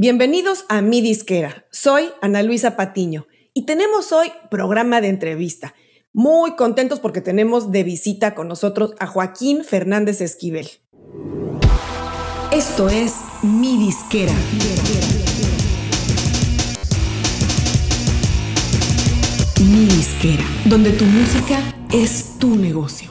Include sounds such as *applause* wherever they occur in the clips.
Bienvenidos a Mi Disquera. Soy Ana Luisa Patiño y tenemos hoy programa de entrevista. Muy contentos porque tenemos de visita con nosotros a Joaquín Fernández Esquivel. Esto es Mi Disquera. Mi Disquera, donde tu música es tu negocio.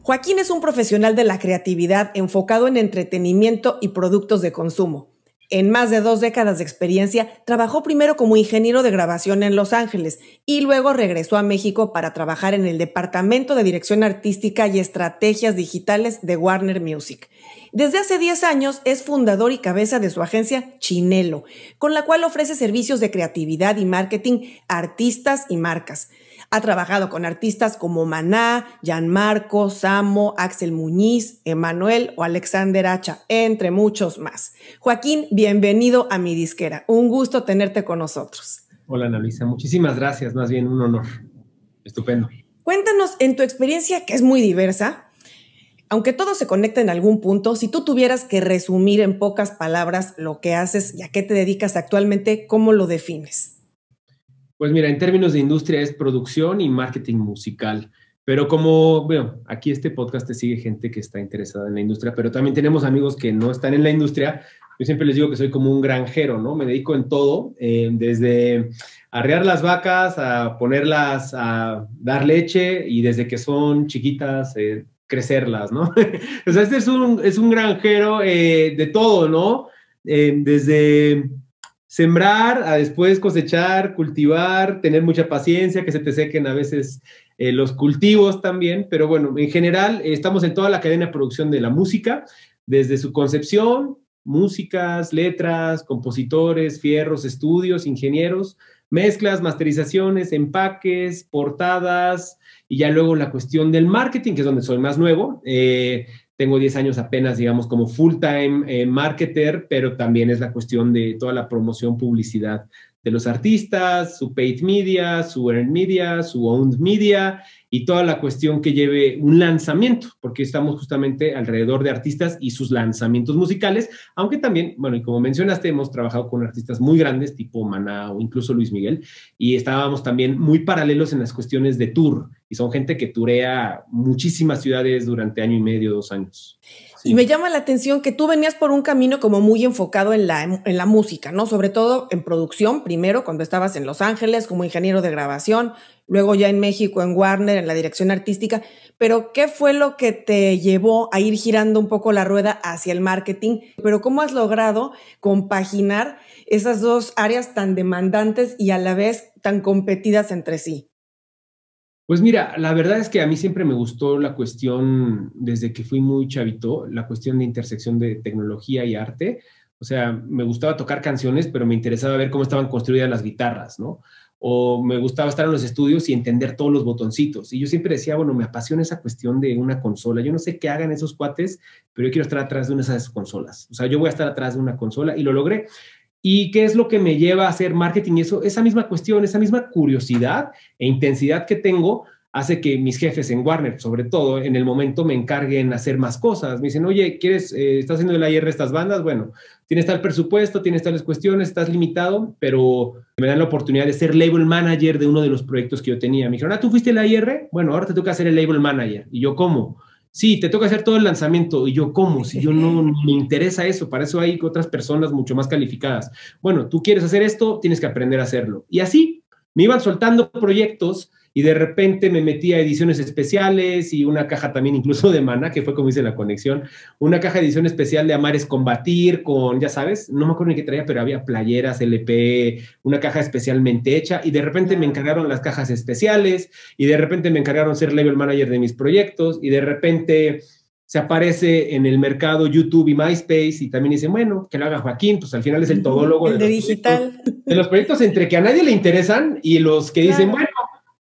Joaquín es un profesional de la creatividad enfocado en entretenimiento y productos de consumo. En más de dos décadas de experiencia, trabajó primero como ingeniero de grabación en Los Ángeles y luego regresó a México para trabajar en el Departamento de Dirección Artística y Estrategias Digitales de Warner Music. Desde hace 10 años es fundador y cabeza de su agencia Chinelo, con la cual ofrece servicios de creatividad y marketing a artistas y marcas. Ha trabajado con artistas como Maná, Gianmarco, Samo, Axel Muñiz, Emanuel o Alexander Hacha, entre muchos más. Joaquín, bienvenido a mi disquera. Un gusto tenerte con nosotros. Hola, Ana Luisa. Muchísimas gracias. Más bien un honor. Estupendo. Cuéntanos en tu experiencia, que es muy diversa, aunque todo se conecta en algún punto, si tú tuvieras que resumir en pocas palabras lo que haces y a qué te dedicas actualmente, ¿cómo lo defines? Pues mira, en términos de industria es producción y marketing musical. Pero como, bueno, aquí este podcast te sigue gente que está interesada en la industria, pero también tenemos amigos que no están en la industria. Yo siempre les digo que soy como un granjero, ¿no? Me dedico en todo, eh, desde arrear las vacas, a ponerlas a dar leche y desde que son chiquitas, eh, crecerlas, ¿no? *laughs* o sea, este es un, es un granjero eh, de todo, ¿no? desde sembrar, a después cosechar, cultivar, tener mucha paciencia, que se te sequen a veces eh, los cultivos también, pero bueno, en general estamos en toda la cadena de producción de la música, desde su concepción, músicas, letras, compositores, fierros, estudios, ingenieros, mezclas, masterizaciones, empaques, portadas y ya luego la cuestión del marketing, que es donde soy más nuevo. Eh, tengo 10 años apenas, digamos, como full-time eh, marketer, pero también es la cuestión de toda la promoción, publicidad de los artistas, su paid media, su earned media, su owned media y toda la cuestión que lleve un lanzamiento, porque estamos justamente alrededor de artistas y sus lanzamientos musicales, aunque también, bueno, y como mencionaste, hemos trabajado con artistas muy grandes, tipo Maná o incluso Luis Miguel, y estábamos también muy paralelos en las cuestiones de tour, y son gente que turea muchísimas ciudades durante año y medio, dos años. Y me llama la atención que tú venías por un camino como muy enfocado en la, en la música, ¿no? Sobre todo en producción, primero cuando estabas en Los Ángeles como ingeniero de grabación, luego ya en México en Warner, en la dirección artística. Pero, ¿qué fue lo que te llevó a ir girando un poco la rueda hacia el marketing? Pero, ¿cómo has logrado compaginar esas dos áreas tan demandantes y a la vez tan competidas entre sí? Pues mira, la verdad es que a mí siempre me gustó la cuestión, desde que fui muy chavito, la cuestión de intersección de tecnología y arte. O sea, me gustaba tocar canciones, pero me interesaba ver cómo estaban construidas las guitarras, ¿no? O me gustaba estar en los estudios y entender todos los botoncitos. Y yo siempre decía, bueno, me apasiona esa cuestión de una consola. Yo no sé qué hagan esos cuates, pero yo quiero estar atrás de una de esas consolas. O sea, yo voy a estar atrás de una consola y lo logré. ¿Y qué es lo que me lleva a hacer marketing? Eso, esa misma cuestión, esa misma curiosidad e intensidad que tengo hace que mis jefes en Warner, sobre todo en el momento, me encarguen hacer más cosas. Me dicen, oye, ¿quieres, eh, estás haciendo el IR estas bandas? Bueno, tienes tal presupuesto, tienes tales cuestiones, estás limitado, pero me dan la oportunidad de ser label manager de uno de los proyectos que yo tenía. Me dijeron, ah, ¿tú fuiste el IR? Bueno, ahora te toca ser el label manager. Y yo, ¿cómo? Sí, te toca hacer todo el lanzamiento. Y yo, ¿cómo? Si yo no *laughs* me interesa eso, para eso hay otras personas mucho más calificadas. Bueno, tú quieres hacer esto, tienes que aprender a hacerlo. Y así me iban soltando proyectos y de repente me metí a ediciones especiales y una caja también incluso de Mana, que fue como hice la conexión, una caja de edición especial de Amares Combatir con, ya sabes, no me acuerdo ni qué traía, pero había playeras, LP, una caja especialmente hecha y de repente me encargaron las cajas especiales y de repente me encargaron ser level manager de mis proyectos y de repente se aparece en el mercado YouTube y MySpace y también dicen, bueno, que lo haga Joaquín, pues al final es el todólogo de, digital. de los proyectos entre que a nadie le interesan y los que dicen, bueno,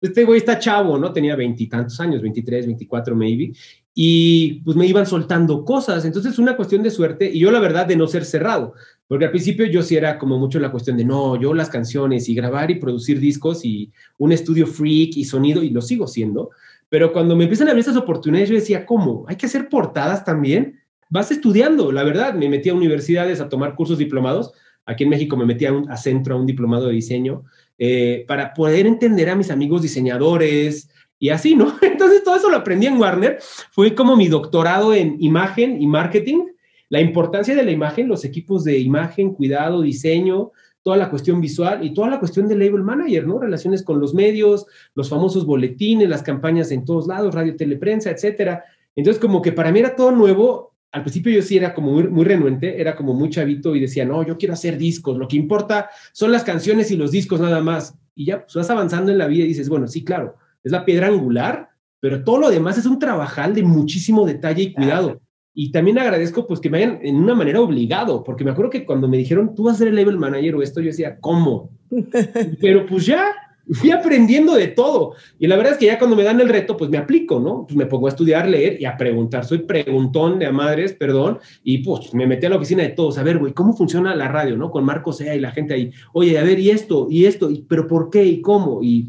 este güey está chavo, ¿no? Tenía veintitantos años, 23, 24 maybe, y pues me iban soltando cosas. Entonces, una cuestión de suerte y yo la verdad de no ser cerrado, porque al principio yo sí era como mucho la cuestión de no, yo las canciones y grabar y producir discos y un estudio freak y sonido, y lo sigo siendo. Pero cuando me empiezan a abrir esas oportunidades, yo decía, ¿cómo? ¿Hay que hacer portadas también? Vas estudiando, la verdad. Me metí a universidades a tomar cursos diplomados Aquí en México me metí a, centro, a un diplomado de diseño, eh, para poder entender a mis amigos diseñadores y así, ¿no? *laughs* Entonces todo eso lo aprendí en Warner. Fue como mi doctorado en imagen y marketing, la importancia de la imagen, los equipos de imagen, cuidado, diseño, toda la cuestión visual y toda la cuestión del label manager, ¿no? Relaciones con los medios, los famosos boletines, las campañas en todos lados, radio, teleprensa, etcétera. Entonces, como que para mí era todo nuevo. Al principio yo sí era como muy, muy renuente, era como muy chavito y decía, no, yo quiero hacer discos, lo que importa son las canciones y los discos nada más. Y ya pues, vas avanzando en la vida y dices, bueno, sí, claro, es la piedra angular, pero todo lo demás es un trabajal de muchísimo detalle y cuidado. Y también agradezco pues que me hayan en una manera obligado, porque me acuerdo que cuando me dijeron, tú vas a ser el label manager o esto, yo decía, ¿cómo? *laughs* Pero pues ya, fui aprendiendo de todo. Y la verdad es que ya cuando me dan el reto, pues me aplico, ¿no? Pues me pongo a estudiar, leer y a preguntar. Soy preguntón de a madres, perdón, y pues me metí a la oficina de todos. A ver, güey, ¿cómo funciona la radio, no? Con Marco Sea y la gente ahí. Oye, a ver, y esto, y esto, y, pero ¿por qué y cómo? Y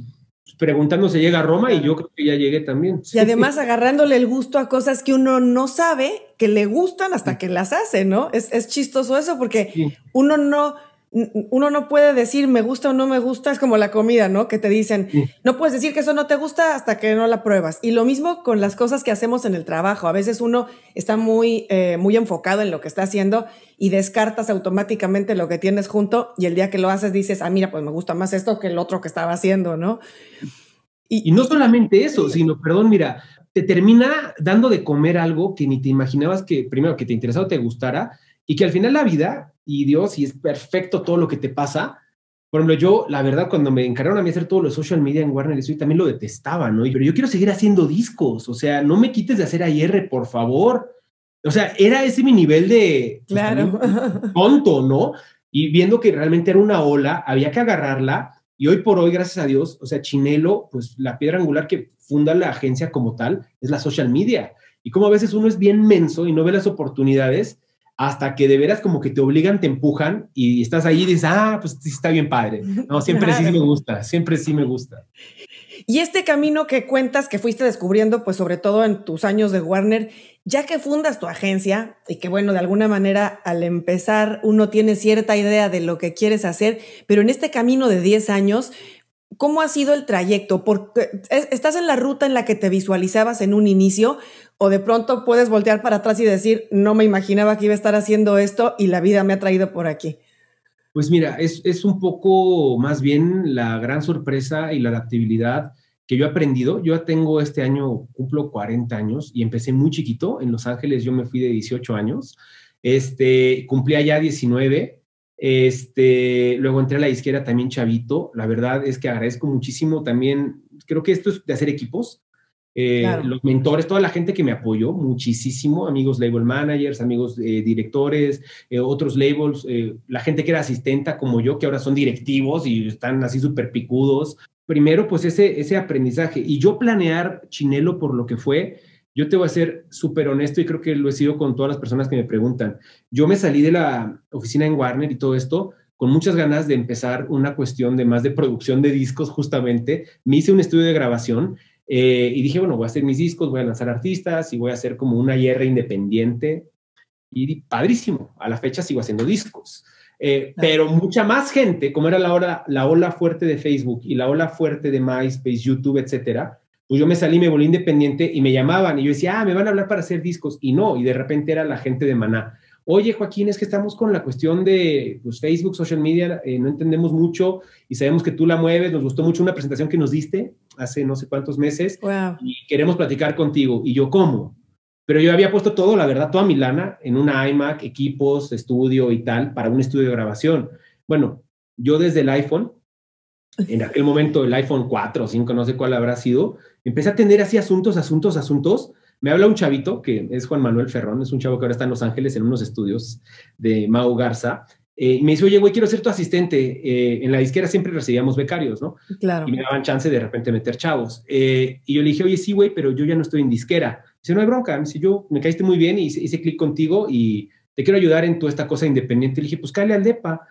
preguntando se llega a Roma y yo creo que ya llegué también. Y además agarrándole el gusto a cosas que uno no sabe que le gustan hasta que las hace, ¿no? Es, es chistoso eso porque uno no uno no puede decir me gusta o no me gusta, es como la comida, ¿no? Que te dicen, no puedes decir que eso no te gusta hasta que no la pruebas. Y lo mismo con las cosas que hacemos en el trabajo. A veces uno está muy, eh, muy enfocado en lo que está haciendo y descartas automáticamente lo que tienes junto y el día que lo haces dices, ah, mira, pues me gusta más esto que el otro que estaba haciendo, ¿no? Y, y no solamente eso, sino, perdón, mira, te termina dando de comer algo que ni te imaginabas que, primero, que te interesaba o te gustara y que al final la vida y Dios, y es perfecto todo lo que te pasa. Por ejemplo, yo, la verdad, cuando me encargaron a mí hacer todo lo de social media en Warner, eso también lo detestaba, ¿no? Pero yo quiero seguir haciendo discos, o sea, no me quites de hacer AR, por favor. O sea, era ese mi nivel de... Pues, claro. tonto, ¿no? Y viendo que realmente era una ola, había que agarrarla. Y hoy por hoy, gracias a Dios, o sea, Chinelo, pues la piedra angular que funda la agencia como tal es la social media. Y como a veces uno es bien menso y no ve las oportunidades, hasta que de veras como que te obligan, te empujan y estás ahí y dices, ah, pues sí está bien padre. No, siempre sí me gusta, siempre sí me gusta. Y este camino que cuentas que fuiste descubriendo, pues sobre todo en tus años de Warner, ya que fundas tu agencia y que bueno, de alguna manera al empezar uno tiene cierta idea de lo que quieres hacer, pero en este camino de 10 años, ¿cómo ha sido el trayecto? Porque estás en la ruta en la que te visualizabas en un inicio o de pronto puedes voltear para atrás y decir, no me imaginaba que iba a estar haciendo esto y la vida me ha traído por aquí? Pues mira, es, es un poco más bien la gran sorpresa y la adaptabilidad que yo he aprendido. Yo tengo este año, cumplo 40 años y empecé muy chiquito. En Los Ángeles yo me fui de 18 años. Este, cumplía ya 19. Este, luego entré a la izquierda también chavito. La verdad es que agradezco muchísimo también. Creo que esto es de hacer equipos. Eh, los mentores, toda la gente que me apoyó muchísimo, amigos label managers, amigos eh, directores, eh, otros labels, la gente que era asistenta como yo, que ahora son directivos y están así súper picudos. Primero, pues ese, ese aprendizaje y yo planear Chinelo por lo que fue, yo te voy a ser súper honesto y creo que lo he sido con todas las personas que me preguntan. Yo me salí de la oficina en Warner y todo esto con muchas ganas de empezar una cuestión de más de producción de discos justamente. Me hice un estudio de grabación eh, y dije, bueno, voy a hacer mis discos, voy a lanzar artistas y voy a hacer como una IR independiente. Y padrísimo, a la fecha sigo haciendo discos. Eh, pero mucha más gente, como era la, hora, la ola fuerte de Facebook y la ola fuerte de MySpace, YouTube, etcétera, pues yo me salí, me volví independiente y me llamaban y yo decía, ah, me van a hablar para hacer discos. Y no, y de repente era la gente de Maná. Oye, Joaquín, es que estamos con la cuestión de pues, Facebook, social media, eh, no entendemos mucho y sabemos que tú la mueves, nos gustó mucho una presentación que nos diste hace no sé cuántos meses y queremos platicar contigo. Y yo, ¿cómo? Pero yo había puesto todo, la verdad, toda mi lana en una iMac, equipos, estudio y tal, para un estudio de grabación. Bueno, yo desde el iPhone, en aquel momento el iPhone 4 o 5, no sé cuál habrá sido, empecé a tener así asuntos, asuntos, asuntos. Me habla un chavito que es Juan Manuel Ferrón, es un chavo que ahora está en Los Ángeles en unos estudios de Mau Garza, eh, me dice, oye, güey, quiero ser tu asistente. Eh, en la disquera siempre recibíamos becarios, ¿no? Claro. Y me daban chance de repente meter chavos. Eh, y yo le dije, oye, sí, güey, pero yo ya no estoy en disquera. Dice, no hay bronca. Me dice, yo me caíste muy bien y hice, clic contigo y te quiero ayudar en toda esta cosa independiente. Le dije, pues cállale al DEPA.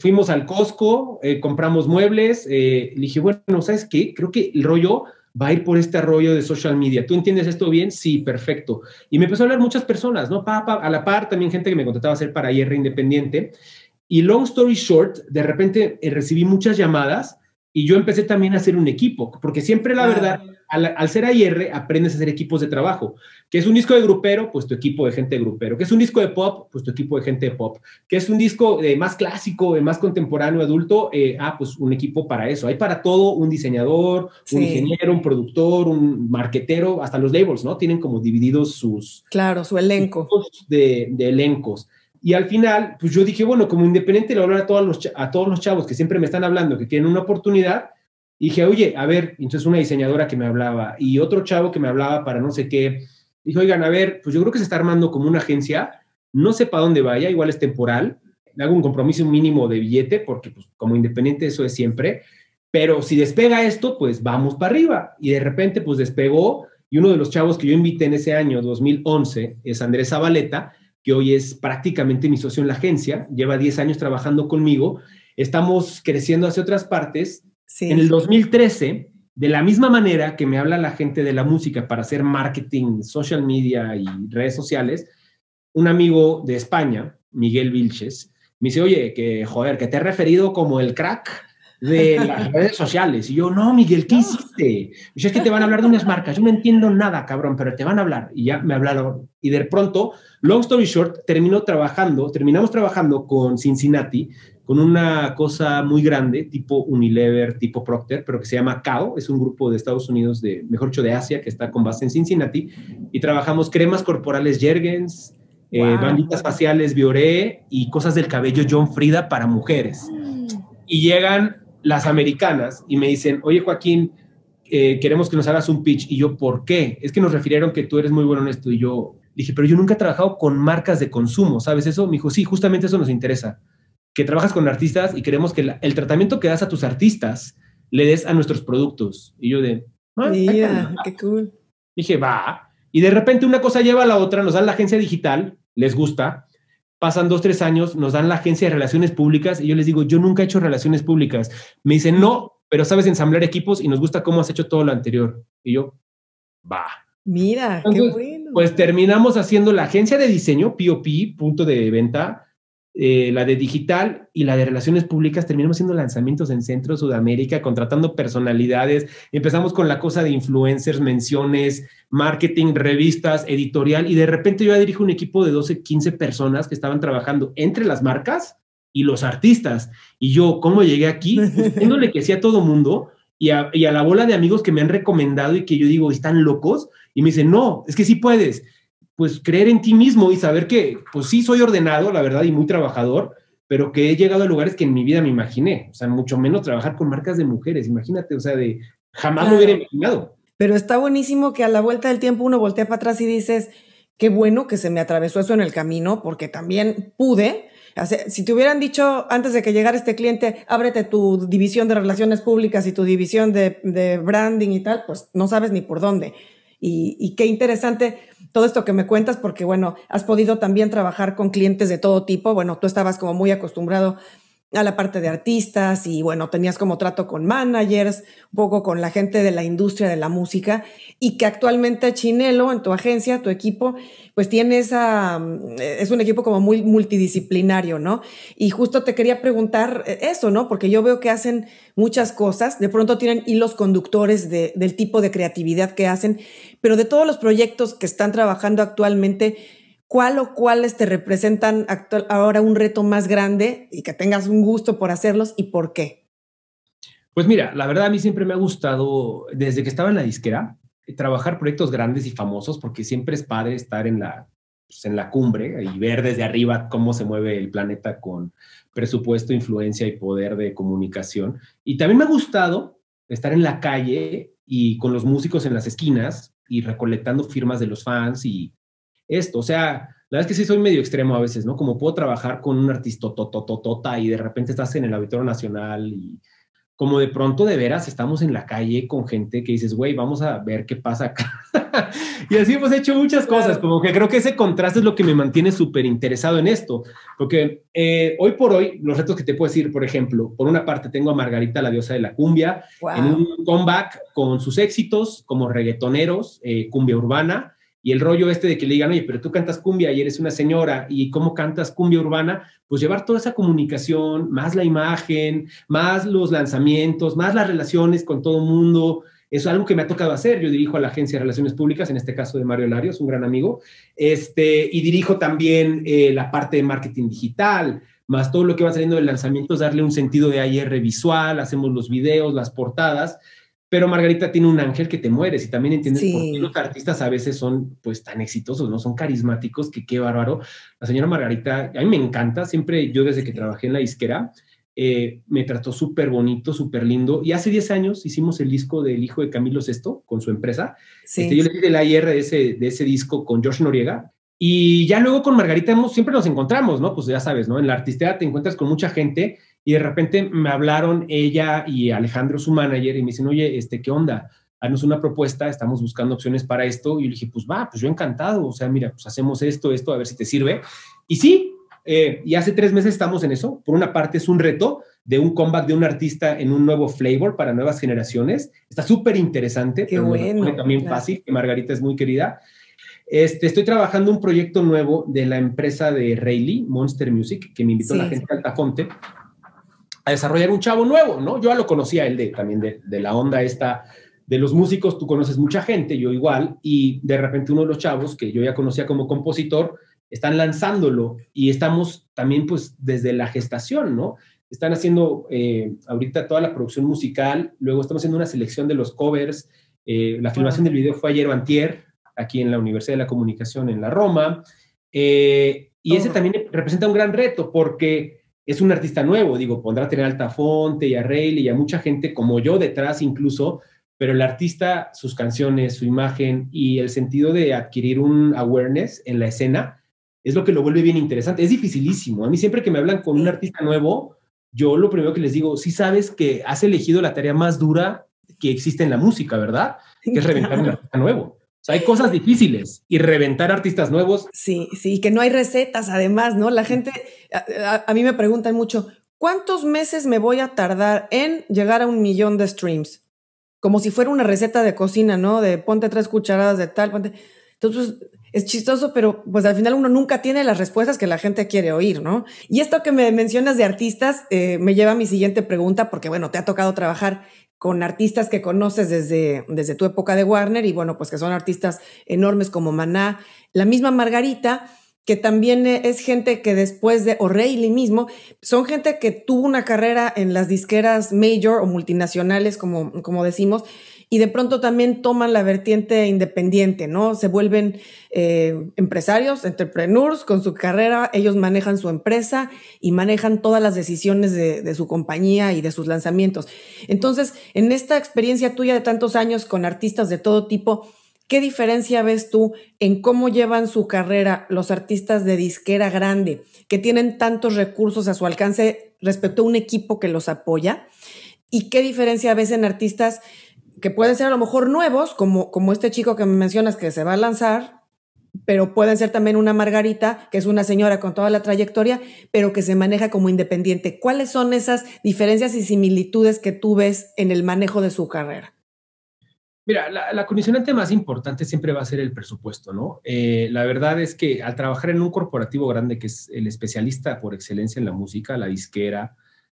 fuimos al Costco, compramos muebles. le dije, bueno, ¿sabes qué? Creo que el rollo va a ir por este rollo de social media. ¿Tú entiendes esto bien? Sí, perfecto. Y me empezó a hablar muchas personas, ¿no? Pa, a la par, también gente que me contrataba a hacer para IR Independiente. Y long story short, de repente eh, recibí muchas llamadas y yo empecé también a hacer un equipo, porque siempre la verdad al, ser AIR, aprendes a hacer equipos de trabajo. Que es un disco de grupero, pues tu equipo de gente de grupero. Que es un disco de pop, pues tu equipo de gente de pop. Que es un disco de más clásico, de más contemporáneo, adulto, eh, ah, pues un equipo para eso. Hay para todo un diseñador, un ingeniero, un productor, un marquetero, hasta los labels, ¿no? Tienen como divididos sus... Claro, su elenco. De, de elencos. Y al final, pues yo dije, bueno, como independiente le voy a hablar a todos, los, a todos los chavos que siempre me están hablando, que tienen una oportunidad, y dije, oye, a ver, entonces una diseñadora que me hablaba y otro chavo que me hablaba para no sé qué. Dije, oigan, a ver, pues yo creo que se está armando como una agencia, no sé para dónde vaya, igual es temporal, le hago un compromiso mínimo de billete, porque pues, como independiente eso es siempre, pero si despega esto, pues vamos para arriba. Y de repente, pues despegó, y uno de los chavos que yo invité en ese año, 2011, es Andrés Zabaleta, que hoy es prácticamente mi socio en la agencia, lleva 10 años trabajando conmigo, estamos creciendo hacia otras partes en el 2013, de la misma manera que me habla la gente de la música para hacer marketing, social media y redes sociales, un amigo de España, Miguel Vilches, me dice, oye, que joder, que te he referido como el crack de las *laughs* redes sociales. Y yo, no, Miguel, ¿qué hiciste? Dice, es que te van a hablar de unas marcas. Yo no entiendo nada, cabrón, pero te van a hablar. Y ya me hablaron. Y de pronto, long story short, terminó trabajando, terminamos trabajando con Cincinnati con una cosa muy grande, tipo Unilever, tipo Procter, pero que se llama CAO, es un grupo de Estados Unidos, de, mejor dicho, de Asia, que está con base en Cincinnati, y trabajamos cremas corporales Jergens, eh, banditas faciales Bioré y cosas del cabello John Frida para mujeres. Mm. Y llegan las americanas y me dicen, oye Joaquín, eh, queremos que nos hagas un pitch. Y yo, ¿por qué? Es que nos refirieron que tú eres muy bueno en esto. Y yo dije, pero yo nunca he trabajado con marcas de consumo, ¿sabes eso? Me dijo, sí, justamente eso nos interesa que trabajas con artistas y queremos que el tratamiento que das a tus artistas le des a nuestros productos. Y yo de... Ah, Mira, qué cool. Dije, va. Y de repente una cosa lleva a la otra, nos dan la agencia digital, les gusta, pasan dos, tres años, nos dan la agencia de relaciones públicas y yo les digo, yo nunca he hecho relaciones públicas. Me dicen, no, pero sabes ensamblar equipos y nos gusta cómo has hecho todo lo anterior. Y yo, va. Mira, qué bueno. Pues terminamos haciendo la agencia de diseño, POP, punto de venta, eh, la de digital y la de relaciones públicas, terminamos haciendo lanzamientos en Centro, Sudamérica, contratando personalidades. Empezamos con la cosa de influencers, menciones, marketing, revistas, editorial, y de repente yo ya dirijo un equipo de 12, 15 personas que estaban trabajando entre las marcas y los artistas. Y yo, ¿cómo llegué aquí? *laughs* Pues, que sí a todo mundo y a, y a la bola de amigos que me han recomendado y que yo digo, ¿están locos? Y me dicen, no, es que sí puedes pues creer en ti mismo y saber que, pues sí, soy ordenado, la verdad, y muy trabajador, pero que he llegado a lugares que en mi vida me imaginé, o sea, mucho menos trabajar con marcas de mujeres, imagínate, o sea, de jamás lo hubiera imaginado. Pero está buenísimo que a la vuelta del tiempo uno voltea para atrás y dices, qué bueno que se me atravesó eso en el camino, porque también pude. Si te hubieran dicho antes de que llegara este cliente, ábrete tu división de relaciones públicas y tu división de, de branding y tal, pues no sabes ni por dónde. Y, qué interesante todo esto que me cuentas, porque bueno, has podido también trabajar con clientes de todo tipo. Bueno, tú estabas como muy acostumbrado a la parte de artistas y bueno, tenías como trato con managers, un poco con la gente de la industria de la música y que actualmente Chinelo en tu agencia, tu equipo, pues tiene esa, mm, es un equipo como muy multidisciplinario, ¿no? Y justo te quería preguntar eh, eso, ¿no? Porque yo veo que hacen muchas cosas, de pronto tienen hilos conductores de, del tipo de creatividad que hacen, pero de todos los proyectos que están trabajando actualmente, ¿cuál o cuáles te representan ahora un reto más grande y que tengas un gusto por hacerlos y por qué? Pues mira, la verdad a mí siempre me ha gustado, desde que estaba en la disquera, trabajar proyectos grandes y famosos, porque siempre es padre estar en la, pues, en la cumbre y ver desde arriba cómo se mueve el planeta con presupuesto, influencia y poder de comunicación. Y también me ha gustado estar en la calle y con los músicos en las esquinas y recolectando firmas de los fans y esto. O sea, la verdad es que sí soy medio extremo a veces, ¿no? Como puedo trabajar con un artista totototota y de repente estás en el Auditorio Nacional y como de pronto de veras estamos en la calle con gente que dices, güey, vamos a ver qué pasa acá. *laughs* y así hemos hecho muchas cosas, como que creo que ese contraste es lo que me mantiene súper interesado en esto, porque eh, hoy por hoy, los retos que te puedo decir, por ejemplo, por una parte tengo a Margarita, la diosa de la cumbia, en un comeback con sus éxitos como reggaetoneros, eh, cumbia urbana, y el rollo este de que le digan, oye, pero tú cantas cumbia y eres una señora, ¿y cómo cantas cumbia urbana? Pues llevar toda esa comunicación, más la imagen, más los lanzamientos, más las relaciones con todo mundo. Es algo que me ha tocado hacer. Yo dirijo a la Agencia de Relaciones Públicas, en este caso de Mario Larios, un gran amigo, este, y dirijo también eh, la parte de marketing digital, más todo lo que va saliendo de lanzamientos, darle un sentido de AR visual, hacemos los videos, las portadas pero Margarita tiene un ángel que te mueres y también entiendes por qué los artistas a veces son pues tan exitosos, ¿no? Son carismáticos, que qué bárbaro. La señora Margarita, a mí me encanta, siempre yo desde que trabajé en la disquera, eh, me trató súper bonito, súper lindo. Y hace 10 años hicimos el disco del hijo de Camilo Sesto con su empresa. Sí. Este, yo le di el AIR de ese, de ese disco con George Noriega. Y ya luego con Margarita hemos, siempre nos encontramos, ¿no? Pues ya sabes, ¿no? En la artistera te encuentras con mucha gente y de repente me hablaron ella y Alejandro, su manager, y me dicen, oye, este, ¿qué onda? Haznos una propuesta, estamos buscando opciones para esto. Y yo le dije, pues va, pues yo encantado. O sea, mira, pues hacemos esto, esto, a ver si te sirve. Y sí, eh, y hace tres meses estamos en eso. Por una parte es un reto de un comeback de un artista en un nuevo flavor para nuevas generaciones. Está súper interesante, Qué bueno, también fácil, que Margarita es muy querida. Este, estoy trabajando un proyecto nuevo de la empresa de Rayleigh, Monster Music, que me invitó la gente de Altafonte a desarrollar un chavo nuevo, ¿no? Yo ya lo conocía él de, también de, la onda esta de los músicos, tú conoces mucha gente, yo igual, y de repente uno de los chavos que yo ya conocía como compositor, están lanzándolo y estamos también pues desde la gestación, ¿no? Están haciendo eh, ahorita toda la producción musical, luego estamos haciendo una selección de los covers, eh, la filmación del video fue ayer o antier, aquí en la Universidad de la Comunicación en la Roma, eh, y ese también representa un gran reto porque es un artista nuevo, digo, pondrá a tener Altafonte y a Rayleigh y a mucha gente como yo detrás incluso, pero el artista, sus canciones, su imagen y el sentido de adquirir un awareness en la escena es lo que lo vuelve bien interesante. Es dificilísimo. A mí siempre que me hablan con un artista nuevo, yo lo primero que les digo, sí sabes que has elegido la tarea más dura que existe en la música, ¿verdad? Que es *laughs* reventar un artista nuevo hay cosas difíciles y reventar artistas nuevos. Sí, sí, que no hay recetas además, ¿no? La gente, a, mí me preguntan mucho, ¿cuántos meses me voy a tardar en llegar a un millón de streams? Como si fuera una receta de cocina, ¿no? De ponte tres cucharadas de tal, ponte... Entonces, es chistoso, pero pues al final uno nunca tiene las respuestas que la gente quiere oír, ¿no? Y esto que me mencionas de artistas eh, me lleva a mi siguiente pregunta, porque bueno, te ha tocado trabajar con artistas que conoces desde, desde tu época de Warner y bueno, pues que son artistas enormes como Maná, la misma Margarita, que también es gente que después de O'Reilly mismo, son gente que tuvo una carrera en las disqueras major o multinacionales, como, como decimos, y de pronto también toman la vertiente independiente, ¿no? Se vuelven eh, empresarios, entrepreneurs con su carrera, ellos manejan su empresa y manejan todas las decisiones de, de, su compañía y de sus lanzamientos. Entonces, en esta experiencia tuya de tantos años con artistas de todo tipo, ¿qué diferencia ves tú en cómo llevan su carrera los artistas de disquera grande, que tienen tantos recursos a su alcance respecto a un equipo que los apoya? ¿Y qué diferencia ves en artistas que pueden ser a lo mejor nuevos, como, como este chico que me mencionas que se va a lanzar, pero pueden ser también una Margarita, que es una señora con toda la trayectoria, pero que se maneja como independiente. ¿Cuáles son esas diferencias y similitudes que tú ves en el manejo de su carrera? Mira, la, condicionante más importante siempre va a ser el presupuesto, ¿no? Eh, la verdad es que al trabajar en un corporativo grande que es el especialista por excelencia en la música, la disquera,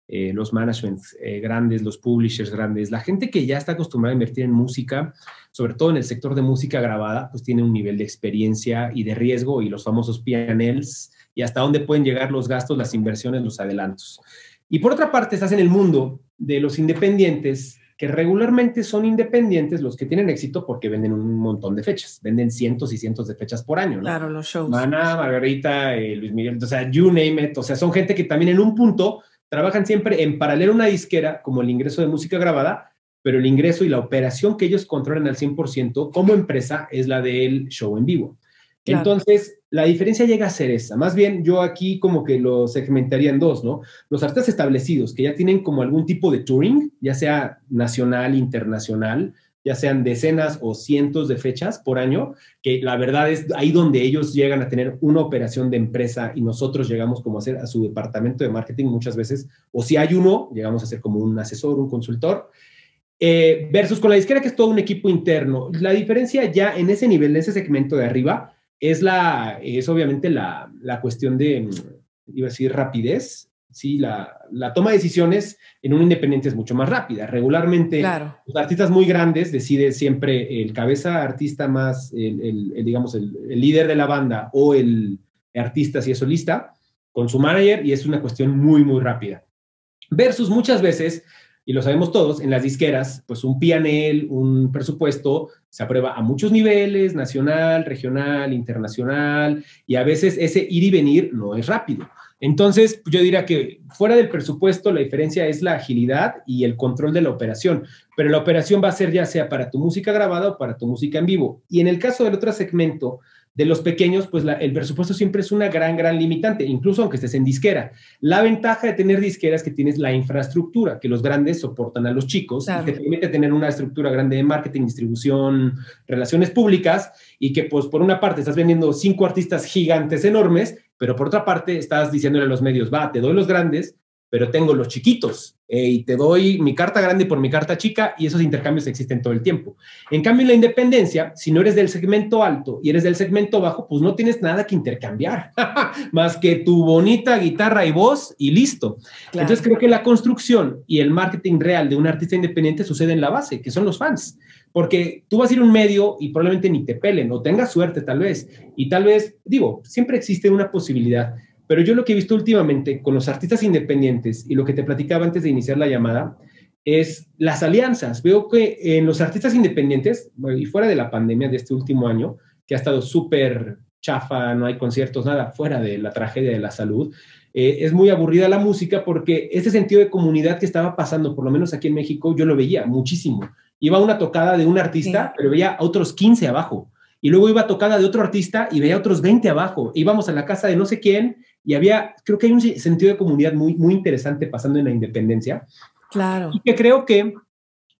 eh, los managements eh, grandes, los publishers grandes, la gente que ya está acostumbrada a invertir en música, sobre todo en el sector de música grabada, pues tiene un nivel de experiencia y de riesgo y los famosos P&Ls y hasta dónde pueden llegar los gastos, las inversiones, los adelantos. Y por otra parte, estás en el mundo de los independientes, que regularmente son independientes los que tienen éxito porque venden un montón de fechas, venden cientos y cientos de fechas por año, ¿no? Claro, los shows. Mana, Margarita, eh, Luis Miguel, o sea, you name it, o sea, son gente que también en un punto trabajan siempre en paralelo a una disquera, como el ingreso de música grabada, pero el ingreso y la operación que ellos controlan al 100% como empresa es la del show en vivo. Entonces, la diferencia llega a ser esa. Más bien, yo aquí como que lo segmentaría en dos, ¿no? Los artistas establecidos que ya tienen como algún tipo de touring, ya sea nacional, internacional, ya sean decenas o cientos de fechas por año, que la verdad es ahí donde ellos llegan a tener una operación de empresa y nosotros llegamos como a ser a su departamento de marketing muchas veces, o si hay uno, llegamos a ser como un asesor, un consultor. eh, versus con la disquera que es todo un equipo interno. La diferencia ya en ese nivel, en ese segmento de arriba, es, la, es obviamente la, la cuestión de, mm, iba a decir, rapidez. Sí, la, la, toma de decisiones en un independiente es mucho más rápida. Regularmente, los artistas muy grandes deciden siempre el cabeza artista más, el, el, digamos, el, líder de la banda o el artista si es solista, con su manager y es una cuestión muy, muy rápida. Versus muchas veces y lo sabemos todos, en las disqueras, pues un PNL, un presupuesto, se aprueba a muchos niveles, nacional, regional, internacional, y a veces ese ir y venir no es rápido. Entonces, yo diría que fuera del presupuesto, la diferencia es la agilidad y el control de la operación, pero la operación va a ser ya sea para tu música grabada o para tu música en vivo. Y en el caso del otro segmento, de los pequeños, pues el presupuesto siempre es una gran, gran limitante, incluso aunque estés en disquera. La ventaja de tener disquera es que tienes la infraestructura, que los grandes soportan a los chicos, y te permite tener una estructura grande de marketing, distribución, relaciones públicas, y que pues por una parte estás vendiendo cinco artistas gigantes enormes, pero por otra parte estás diciéndole a los medios, va, te doy los grandes, pero tengo los chiquitos eh, y te doy mi carta grande por mi carta chica y esos intercambios existen todo el tiempo. En cambio, en la independencia, si no eres del segmento alto y eres del segmento bajo, pues no tienes nada que intercambiar, *laughs* más que tu bonita guitarra y voz y listo. Entonces creo que la construcción y el marketing real de un artista independiente sucede en la base, que son los fans. Porque tú vas a ir un medio y probablemente ni te pelen o tengas suerte tal vez. Y tal vez, digo, siempre existe una posibilidad pero yo lo que he visto últimamente con los artistas independientes y lo que te platicaba antes de iniciar la llamada es las alianzas. Veo que en los artistas independientes, y fuera de la pandemia de este último año, que ha estado súper chafa, no hay conciertos, nada, fuera de la tragedia de la salud, eh, es muy aburrida la música porque ese sentido de comunidad que estaba pasando, por lo menos aquí en México, yo lo veía muchísimo. Iba a una tocada de un artista, pero veía a otros 15 abajo. Y luego iba a tocada de otro artista y veía a otros 20 abajo. Íbamos a la casa de no sé quién y había, creo que hay un sentido de comunidad muy, muy interesante pasando en la independencia. Claro. Y que creo que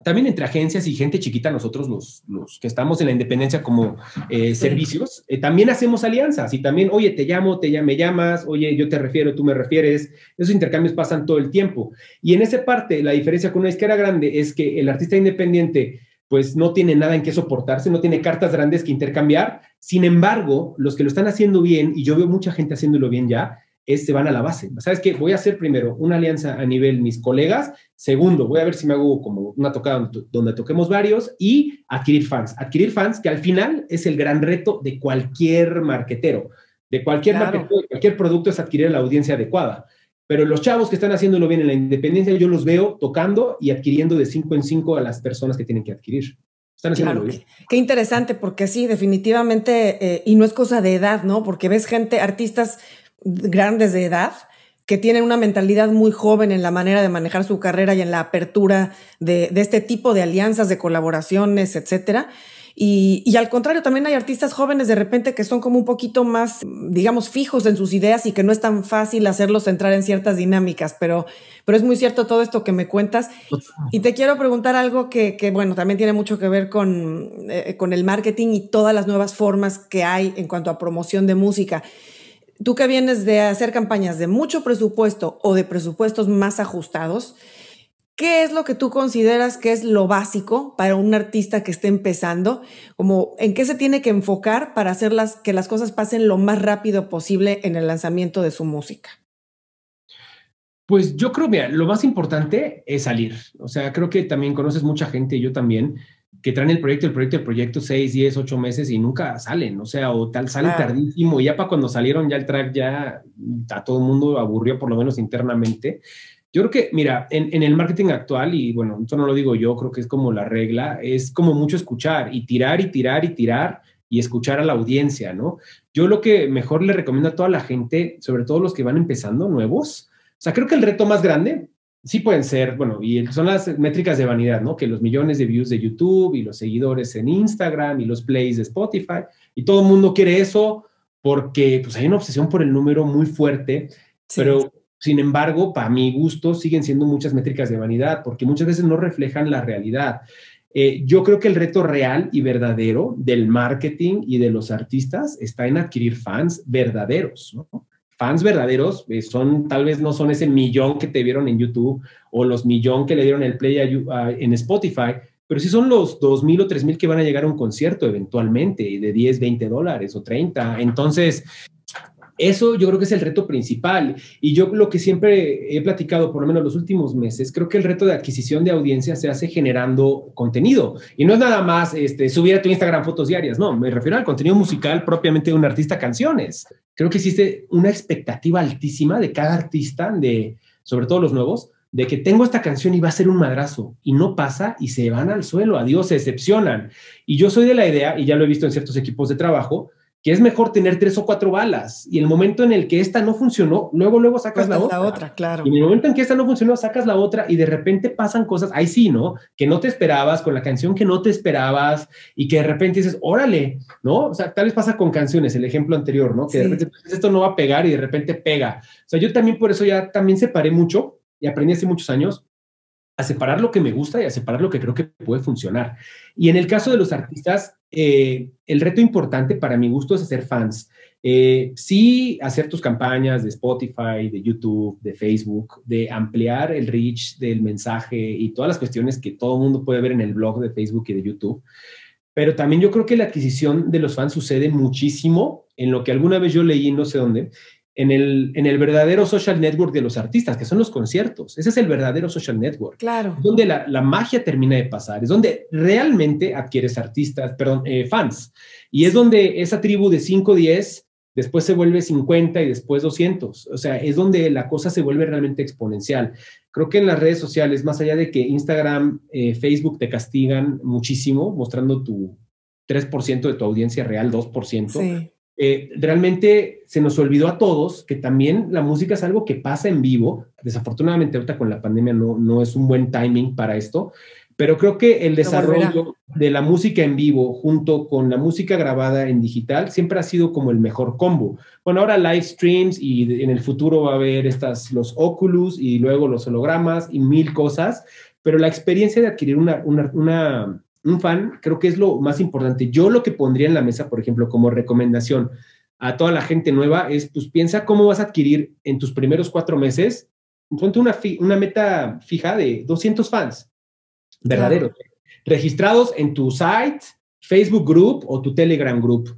también entre agencias y gente chiquita, nosotros los, los que estamos en la independencia como eh, servicios, eh, también hacemos alianzas y también, oye, te llamo, te me llamas, oye, yo te refiero, tú me refieres. Esos intercambios pasan todo el tiempo. Y en esa parte, la diferencia con una disquera grande es que el artista independiente pues no tiene nada en qué soportarse, no tiene cartas grandes que intercambiar. Sin embargo, los que lo están haciendo bien, y yo veo mucha gente haciéndolo bien ya, es se van a la base. ¿Sabes qué? Voy a hacer primero una alianza a nivel mis colegas. Segundo, voy a ver si me hago como una tocada donde, toquemos varios y adquirir fans. Adquirir fans, que al final es el gran reto de cualquier marquetero, de cualquier de cualquier producto, es adquirir la audiencia adecuada. Pero los chavos que están haciéndolo bien en la independencia, yo los veo tocando y adquiriendo de cinco en cinco a las personas que tienen que adquirir. Están haciéndolo bien. Qué, interesante, porque sí, definitivamente, eh, y no es cosa de edad, ¿no? Porque ves gente, artistas grandes de edad, que tienen una mentalidad muy joven en la manera de manejar su carrera y en la apertura de, de este tipo de alianzas, de colaboraciones, etcétera. Y, al contrario, también hay artistas jóvenes de repente que son como un poquito más, digamos, fijos en sus ideas y que no es tan fácil hacerlos entrar en ciertas dinámicas, pero, pero es muy cierto todo esto que me cuentas. Y te quiero preguntar algo que, bueno, también tiene mucho que ver con, eh, con el marketing y todas las nuevas formas que hay en cuanto a promoción de música. Tú que vienes de hacer campañas de mucho presupuesto o de presupuestos más ajustados, ¿Qué es lo que tú consideras que es lo básico para un artista que esté empezando? Como en qué se tiene que enfocar para hacer que las cosas pasen lo más rápido posible en el lanzamiento de su música. Pues yo creo, mira, lo más importante es salir. O sea, creo que también conoces mucha gente, yo también, que traen el proyecto, el proyecto, el proyecto, seis, diez, ocho meses y nunca salen. O sea, o tal, salen tardísimo. Y ya para cuando salieron ya el track ya a todo el mundo aburrió, por lo menos internamente. Yo creo que, mira, en, el marketing actual, y bueno, esto no lo digo yo, creo que es como la regla, es como mucho escuchar y tirar y tirar y tirar y escuchar a la audiencia, ¿no? Yo lo que mejor le recomiendo a toda la gente, sobre todo los que van empezando nuevos, o sea, creo que el reto más grande sí pueden ser, bueno, y son las métricas de vanidad, ¿no? Que los millones de views de YouTube y los seguidores en Instagram y los plays de Spotify, y todo el mundo quiere eso porque pues hay una obsesión por el número muy fuerte, pero sin embargo, para mi gusto, siguen siendo muchas métricas de vanidad, porque muchas veces no reflejan la realidad. Eh, yo creo que el reto real y verdadero del marketing y de los artistas está en adquirir fans verdaderos, fans verdaderos eh, son, tal vez no son ese millón que te vieron en YouTube o los millón que le dieron el play en Spotify, pero sí son los 2.000 o 3.000 que van a llegar a un concierto eventualmente de 10, 20 dólares o 30. Entonces, eso yo creo que es el reto principal. Y yo lo que siempre he platicado, por lo menos los últimos meses, creo que el reto de adquisición de audiencia se hace generando contenido. Y no es nada más este, subir a tu Instagram fotos diarias, no, me refiero al contenido musical propiamente de un artista, canciones. Creo que existe una expectativa altísima de cada artista, de, sobre todo los nuevos, de que tengo esta canción y va a ser un madrazo y no pasa y se van al suelo, adiós, se decepcionan. Y yo soy de la idea, y ya lo he visto en ciertos equipos de trabajo, que es mejor tener tres o cuatro balas y el momento en el que esta no funcionó, luego, luego sacas la otra. otra. claro. Y en el momento en que esta no funcionó, sacas la otra y de repente pasan cosas, ahí sí, ¿no? Que no te esperabas, con la canción que no te esperabas y que de repente dices, órale, ¿no? O sea, tal vez pasa con canciones, el ejemplo anterior, ¿no? Que de repente pues, esto no va a pegar y de repente pega. O sea, yo también por eso ya también separé mucho y aprendí hace muchos años a separar lo que me gusta y a separar lo que creo que puede funcionar. Y en el caso de los artistas, eh, el reto importante para mi gusto es hacer fans. Eh, sí, hacer tus campañas de Spotify, de YouTube, de Facebook, de ampliar el reach del mensaje y todas las cuestiones que todo el mundo puede ver en el blog de Facebook y de YouTube. Pero también yo creo que la adquisición de los fans sucede muchísimo en lo que alguna vez yo leí, no sé dónde, en el, en el verdadero social network de los artistas, que son los conciertos. Ese es el verdadero social network. Claro. Donde la, la magia termina de pasar, es donde realmente adquieres artistas, perdón, eh, fans. Y es donde esa tribu de 5, 10, después se vuelve 50 y después 200. O sea, es donde la cosa se vuelve realmente exponencial. Creo que en las redes sociales, más allá de que Instagram, eh, Facebook te castigan muchísimo, mostrando tu 3% de tu audiencia real, 2%. Sí eh, realmente se nos olvidó a todos que también la música es algo que pasa en vivo. Desafortunadamente ahorita con la pandemia no, no es un buen timing para esto, pero creo que el desarrollo de la música en vivo junto con la música grabada en digital siempre ha sido como el mejor combo. Bueno, ahora live streams y en el futuro va a haber estas, los Oculus y luego los hologramas y mil cosas, pero la experiencia de adquirir una, una, una un fan, creo que es lo más importante. Yo lo que pondría en la mesa, por ejemplo, como recomendación a toda la gente nueva es, pues piensa cómo vas a adquirir en tus primeros cuatro meses, ponte una, una meta fija de 200 fans verdaderos, registrados en tu site, Facebook Group o tu Telegram Group.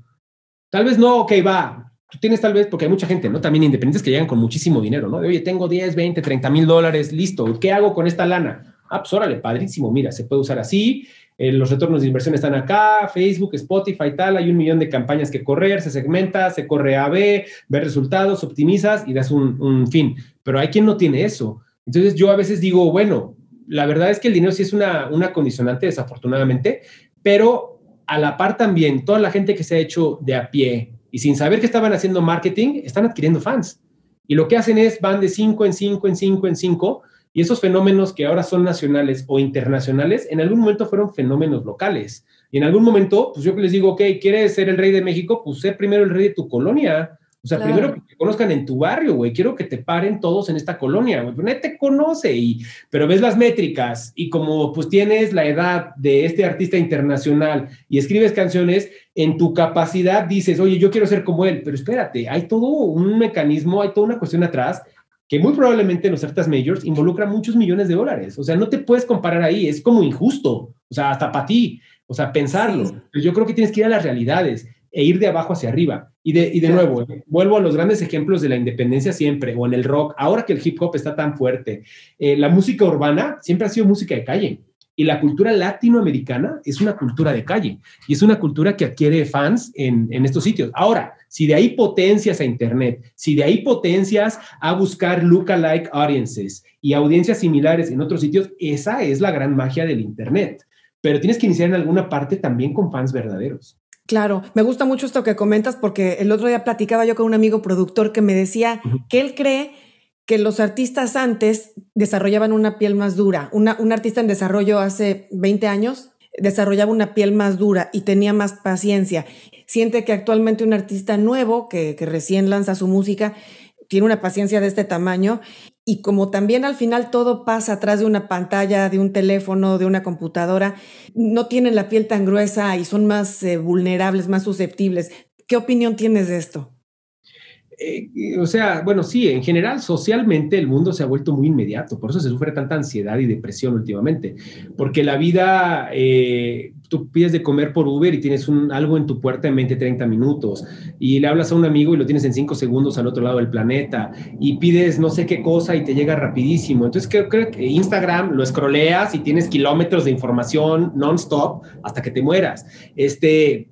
Tal vez no, ok, va, tú tienes tal vez, porque hay mucha gente, ¿no? También independientes que llegan con muchísimo dinero, ¿no? De, oye, tengo 10, 20, 30 mil dólares, listo, ¿qué hago con esta lana? Ah, pues órale, padrísimo, mira, se puede usar así, eh, los retornos de inversión están acá, Facebook, Spotify, tal, hay un millón de campañas que correr, se segmenta, se corre A, B, ve resultados, optimizas y das un, fin. Pero hay quien no tiene eso. Entonces yo a veces digo, bueno, la verdad es que el dinero sí es una, una condicionante, desafortunadamente, pero a la par también, toda la gente que se ha hecho de a pie y sin saber que estaban haciendo marketing, están adquiriendo fans. Y lo que hacen es, van de 5 en 5 en 5 en 5 y esos fenómenos que ahora son nacionales o internacionales, en algún momento fueron fenómenos locales. Y en algún momento, pues yo les digo, ok, ¿quieres ser el rey de México? Pues sé primero el rey de tu colonia. O sea, primero que te conozcan en tu barrio, güey. Quiero que te paren todos en esta colonia, güey. Nadie te conoce, y, pero ves las métricas y como pues tienes la edad de este artista internacional y escribes canciones, en tu capacidad dices, oye, yo quiero ser como él, pero espérate, hay todo un mecanismo, hay toda una cuestión atrás que muy probablemente en los certas majors involucra muchos millones de dólares. O sea, no te puedes comparar ahí, es como injusto, o sea, hasta para ti, o sea, pensarlo. yo creo que tienes que ir a las realidades e ir de abajo hacia arriba. Y de, y de nuevo, vuelvo a los grandes ejemplos de la independencia siempre, o en el rock, ahora que el hip hop está tan fuerte, eh, la música urbana siempre ha sido música de calle. Y la cultura latinoamericana es una cultura de calle y es una cultura que adquiere fans en, en estos sitios. Ahora, si de ahí potencias a Internet, si de ahí potencias a buscar lookalike audiences y audiencias similares en otros sitios, esa es la gran magia del Internet. Pero tienes que iniciar en alguna parte también con fans verdaderos. Claro, me gusta mucho esto que comentas porque el otro día platicaba yo con un amigo productor que me decía que él cree que los artistas antes desarrollaban una piel más dura. un artista en desarrollo hace 20 años desarrollaba una piel más dura y tenía más paciencia. Siente que actualmente un artista nuevo que, recién lanza su música tiene una paciencia de este tamaño y como también al final todo pasa atrás de una pantalla, de un teléfono, de una computadora, no tienen la piel tan gruesa y son más eh, vulnerables, más susceptibles. ¿Qué opinión tienes de esto? Eh, o sea, bueno, sí, en general, socialmente el mundo se ha vuelto muy inmediato, por eso se sufre tanta ansiedad y depresión últimamente, porque la vida, eh, tú pides de comer por Uber y tienes un, algo en tu puerta en 20, 30 minutos, y le hablas a un amigo y lo tienes en 5 segundos al otro lado del planeta, y pides no sé qué cosa y te llega rapidísimo. Entonces creo, creo que Instagram lo escroleas y tienes kilómetros de información non-stop hasta que te mueras. Este,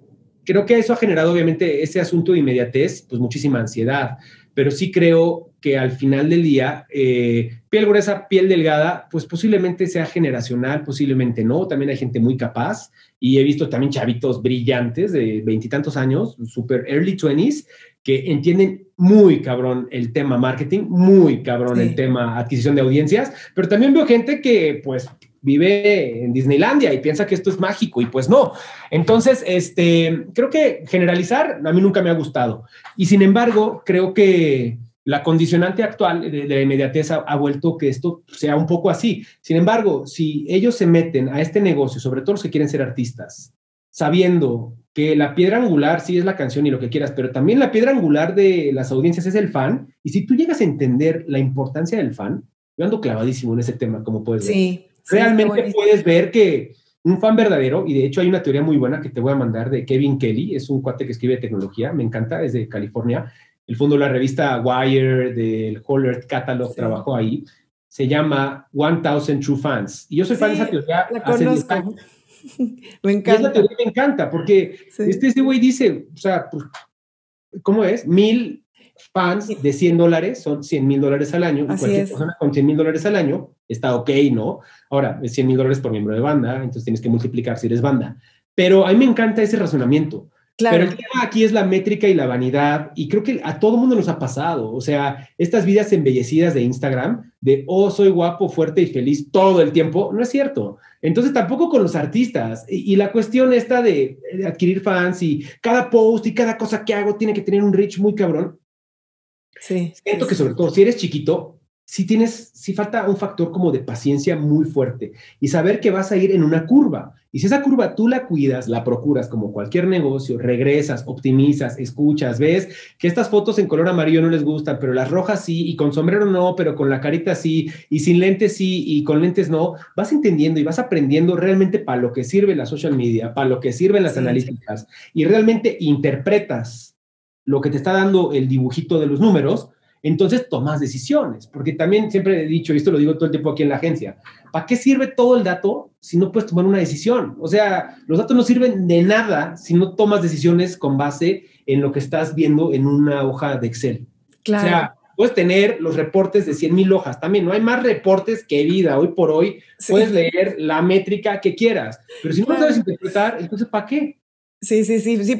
creo que eso ha generado obviamente ese asunto de inmediatez, pues muchísima ansiedad, pero sí creo que al final del día, eh, piel gruesa, piel delgada, pues posiblemente sea generacional, posiblemente no, también hay gente muy capaz. Y he visto también chavitos brillantes de veintitantos años, super early twenties, que entienden muy cabrón el tema marketing, muy cabrón el tema adquisición de audiencias, pero también veo gente que pues vive en Disneylandia y piensa que esto es mágico y pues no. Entonces, este, creo que generalizar a mí nunca me ha gustado. Y sin embargo, creo que la condicionante actual de, la inmediatez ha, vuelto que esto sea un poco así. Sin embargo, si ellos se meten a este negocio, sobre todo los que quieren ser artistas, sabiendo que la piedra angular sí es la canción y lo que quieras, pero también la piedra angular de las audiencias es el fan, y si tú llegas a entender la importancia del fan, yo ando clavadísimo en ese tema, como puedes ver realmente puedes ver que un fan verdadero, y de hecho hay una teoría muy buena que te voy a mandar de Kevin Kelly, es un cuate que escribe tecnología, me encanta, es de California, el fondo de la revista Wire, del Whole Earth Catalog, trabajó ahí, se llama 1000 True Fans. Y yo soy fan de esa teoría. La conozco. *laughs* me encanta. esa teoría me encanta, porque este, este güey dice, o sea, pues, ¿cómo es? Mil fans de 100 dólares son 100 mil dólares al año. Así cualquier persona con 100 mil dólares al año está ok, ¿no? Ahora, es 100 mil dólares por miembro de banda, entonces tienes que multiplicar si eres banda. Pero a mí me encanta ese razonamiento. Claro. Pero el tema aquí es la métrica y la vanidad, y creo que a todo mundo nos ha pasado. O sea, estas vidas embellecidas de Instagram, de oh, soy guapo, fuerte y feliz todo el tiempo, no es cierto. Entonces, tampoco con los artistas. Y, y la cuestión esta de, de, adquirir fans y cada post y cada cosa que hago tiene que tener un reach muy cabrón. Sí. Siento que sobre todo si eres chiquito, si tienes, si falta un factor como de paciencia muy fuerte y saber que vas a ir en una curva. Y si esa curva tú la cuidas, la procuras como cualquier negocio, regresas, optimizas, escuchas, ves que estas fotos en color amarillo no les gustan, pero las rojas sí, y con sombrero no, pero con la carita sí, y sin lentes sí, y con lentes no, vas entendiendo y vas aprendiendo realmente para lo que sirve la social media, para lo que sirven las sí, analíticas, y realmente interpretas lo que te está dando el dibujito de los números, entonces tomas decisiones, porque también siempre he dicho, y esto lo digo todo el tiempo aquí en la agencia, ¿para qué sirve todo el dato si no puedes tomar una decisión? O sea, los datos no sirven de nada si no tomas decisiones con base en lo que estás viendo en una hoja de Excel. Claro. O sea, puedes tener los reportes de 100 mil hojas. También no hay más reportes que vida. Hoy por hoy sí. puedes leer la métrica que quieras, pero si no claro. sabes interpretar, entonces ¿para qué? Sí, sí, sí, sí.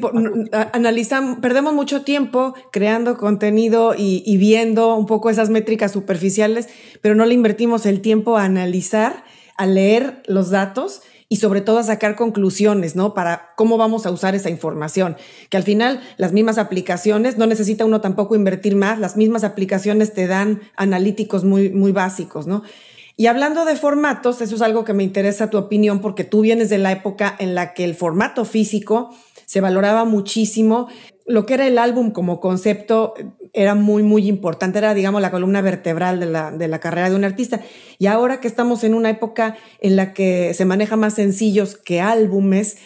Analizamos, perdemos mucho tiempo creando contenido y, y, viendo un poco esas métricas superficiales, pero no le invertimos el tiempo a analizar, a leer los datos y sobre todo a sacar conclusiones, ¿no? Para cómo vamos a usar esa información. Que al final las mismas aplicaciones, no necesita uno tampoco invertir más, las mismas aplicaciones te dan analíticos muy, muy básicos, ¿no? Y hablando de formatos, eso es algo que me interesa tu opinión porque tú vienes de la época en la que el formato físico se valoraba muchísimo. Lo que era el álbum como concepto era muy, muy importante, era, digamos, la columna vertebral de la, de la carrera de un artista. Y ahora que estamos en una época en la que se maneja más sencillos que álbumes,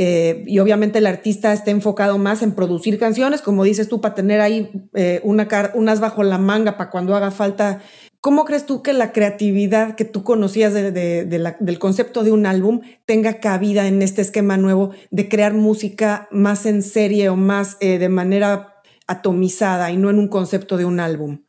eh, y obviamente el artista está enfocado más en producir canciones, como dices tú, para tener ahí eh, una unas bajo la manga para cuando haga falta ¿Cómo crees tú que la creatividad que tú conocías del concepto de un álbum tenga cabida en este esquema nuevo de crear música más en serie o más eh, de manera atomizada y no en un concepto de un álbum?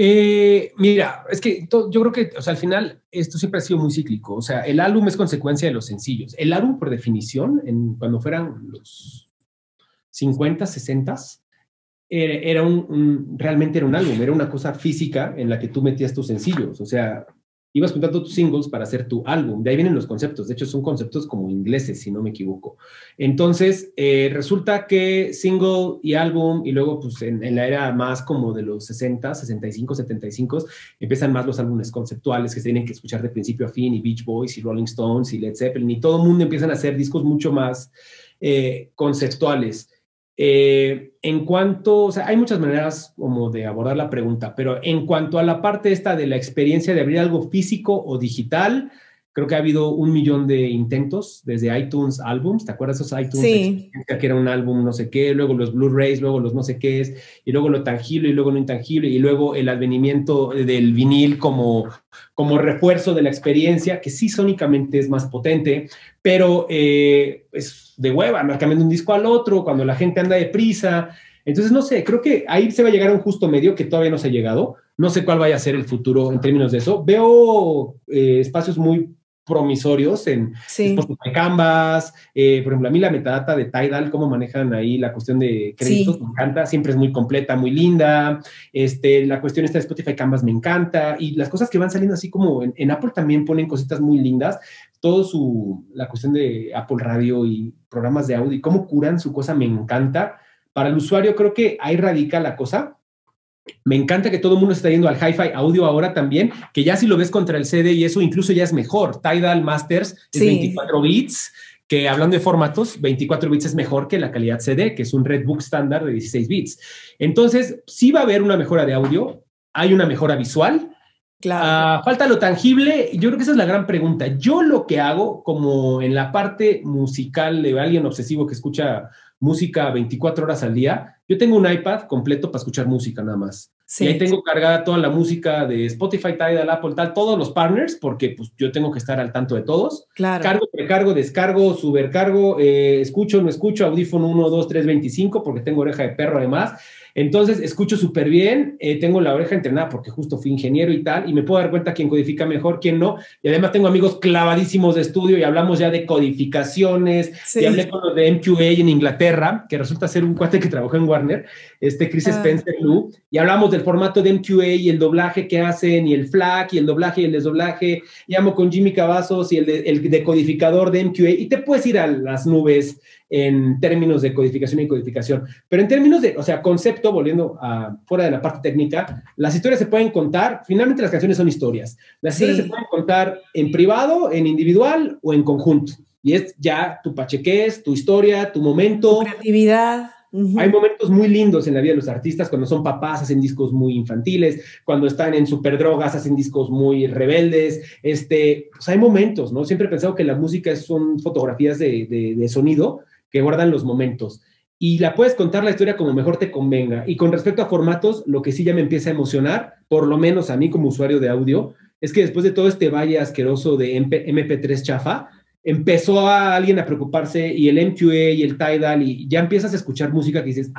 Eh, mira, es que yo creo que, o sea, al final esto siempre ha sido muy cíclico. O sea, el álbum es consecuencia de los sencillos. El álbum, por definición, cuando fueran los 50, 60, era, un, realmente era un álbum, era una cosa física en la que tú metías tus sencillos, o sea, ibas juntando tus singles para hacer tu álbum, de ahí vienen los conceptos, de hecho son conceptos como ingleses, si no me equivoco. Entonces, eh, resulta que single y álbum, y luego pues en, la era más como de los 60, 65, 75, empiezan más los álbumes conceptuales que se tienen que escuchar de principio a fin, y Beach Boys, y Rolling Stones, y Led Zeppelin, y todo el mundo empiezan a hacer discos mucho más eh, conceptuales. Eh, en cuanto, o sea, hay muchas maneras como de abordar la pregunta, pero en cuanto a la parte esta de la experiencia de abrir algo físico o digital, Creo que ha habido un millón de intentos desde iTunes Albums. ¿Te acuerdas esos iTunes? Sí. Que era un álbum no sé qué, luego los Blu-rays, luego los no sé qué es, y luego lo tangible y luego lo intangible, y luego el advenimiento del vinil como, como refuerzo de la experiencia, que sí sónicamente es más potente, pero eh, es de hueva, no cambiando un disco al otro, cuando la gente anda deprisa. Entonces, no sé, creo que ahí se va a llegar a un justo medio que todavía no se ha llegado. No sé cuál vaya a ser el futuro en términos de eso. Veo eh, espacios muy promisorios en Spotify Canvas. Eh, por ejemplo, a mí la metadata de Tidal, cómo manejan ahí la cuestión de créditos, me encanta. Siempre es muy completa, muy linda. Este, la cuestión esta de Spotify Canvas me encanta. Y las cosas que van saliendo así como en, Apple también ponen cositas muy lindas. Todo su, la cuestión de Apple Radio y programas de audio y cómo curan su cosa me encanta. Para el usuario creo que ahí radica la cosa me encanta que todo el mundo está yendo al hi-fi audio ahora también, que ya si lo ves contra el CD y eso incluso ya es mejor. Tidal Masters es 24 bits, que hablando de formatos, 24 bits es mejor que la calidad CD, que es un Redbook estándar de 16 bits. Entonces, sí va a haber una mejora de audio, hay una mejora visual. Claro. Ah, falta lo tangible, yo creo que esa es la gran pregunta. Yo lo que hago, como en la parte musical de alguien obsesivo que escucha música 24 horas al día. Yo tengo un iPad completo para escuchar música nada más. Y ahí tengo cargada toda la música de Spotify, Tidal, Apple, tal, todos los partners, porque pues yo tengo que estar al tanto de todos. Claro. Cargo, precargo, descargo, supercargo, eh, escucho, no escucho, audífono 1, 2, 3, 25, porque tengo oreja de perro además. Entonces, escucho súper bien, eh, tengo la oreja entrenada porque justo fui ingeniero y tal, y me puedo dar cuenta quién codifica mejor, quién no. Y además tengo amigos clavadísimos de estudio y hablamos ya de codificaciones. Y hablé con los de MQA en Inglaterra, que resulta ser un cuate que trabajó en Warner, este Chris ah. Spencer Lou, y hablamos del formato de MQA y el doblaje que hacen, y el FLAC, y el doblaje y el desdoblaje. Llamo con Jimmy Cavazos y el, el decodificador de MQA, y te puedes ir a las nubes en términos de codificación y codificación. Pero en términos de, o sea, concepto, volviendo a fuera de la parte técnica, las historias se pueden contar, finalmente las canciones son historias. Las historias se pueden contar en privado, en individual o en conjunto. Y es ya tu pachequés, tu historia, tu momento. Tu creatividad. Hay momentos muy lindos en la vida de los artistas, cuando son papás hacen discos muy infantiles, cuando están en superdrogas hacen discos muy rebeldes, este, pues hay momentos, ¿no? Siempre he pensado que la música son fotografías de, de sonido que guardan los momentos. Y la puedes contar la historia como mejor te convenga. Y con respecto a formatos, lo que sí ya me empieza a emocionar, por lo menos a mí como usuario de audio, es que después de todo este valle asqueroso de MP3 chafa, empezó a alguien a preocuparse y el MQA y el Tidal y ya empiezas a escuchar música que dices,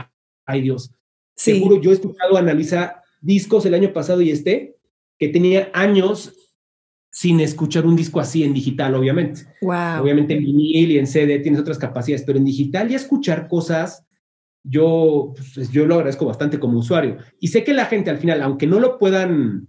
ay Dios, seguro yo he escuchado analiza discos el año pasado y este, que tenía años sin escuchar un disco así en digital, obviamente. Obviamente en vinil y en CD tienes otras capacidades, pero en digital y escuchar cosas, yo, pues, yo lo agradezco bastante como usuario. Y sé que la gente al final, aunque no lo puedan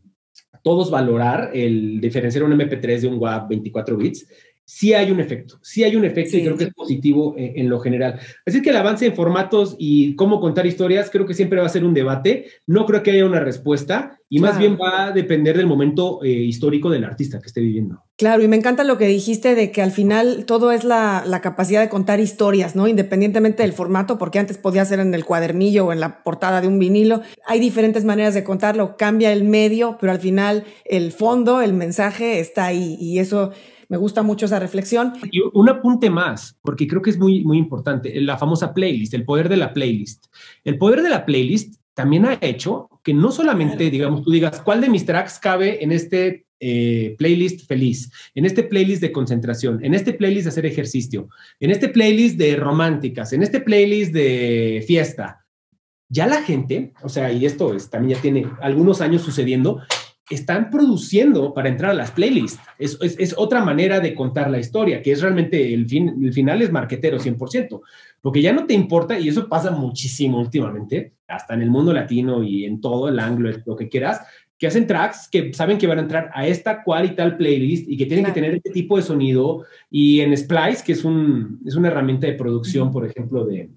todos valorar, el diferenciar un MP3 de un WAV 24 bits, sí hay un efecto, sí hay un efecto y creo que es positivo en, en, lo general. Así que el avance en formatos y cómo contar historias creo que siempre va a ser un debate. No creo que haya una respuesta y más bien va a depender del momento eh, histórico del artista que esté viviendo. Claro, y me encanta lo que dijiste de que al final todo es la, la, capacidad de contar historias, ¿no? Independientemente del formato, porque antes podía ser en el cuadernillo o en la portada de un vinilo. Hay diferentes maneras de contarlo, cambia el medio, pero al final el fondo, el mensaje está ahí y eso me gusta mucho esa reflexión. Y un apunte más, porque creo que es muy, muy importante, la famosa playlist, el poder de la playlist. El poder de la playlist también ha hecho que no solamente, digamos, tú digas, ¿cuál de mis tracks cabe en este eh, playlist feliz, en este playlist de concentración, en este playlist de hacer ejercicio, en este playlist de románticas, en este playlist de fiesta? Ya la gente, o sea, y esto es, también ya tiene algunos años sucediendo, están produciendo para entrar a las playlists. Es, es, otra manera de contar la historia, que es realmente el, fin, el final es marquetero 100%, porque ya no te importa, y eso pasa muchísimo últimamente, hasta en el mundo latino y en todo el ángulo, lo que quieras, que hacen tracks que saben que van a entrar a esta cual y tal playlist y que tienen que tener este tipo de sonido. Y en Splice, que es, un, es una herramienta de producción, por ejemplo, de,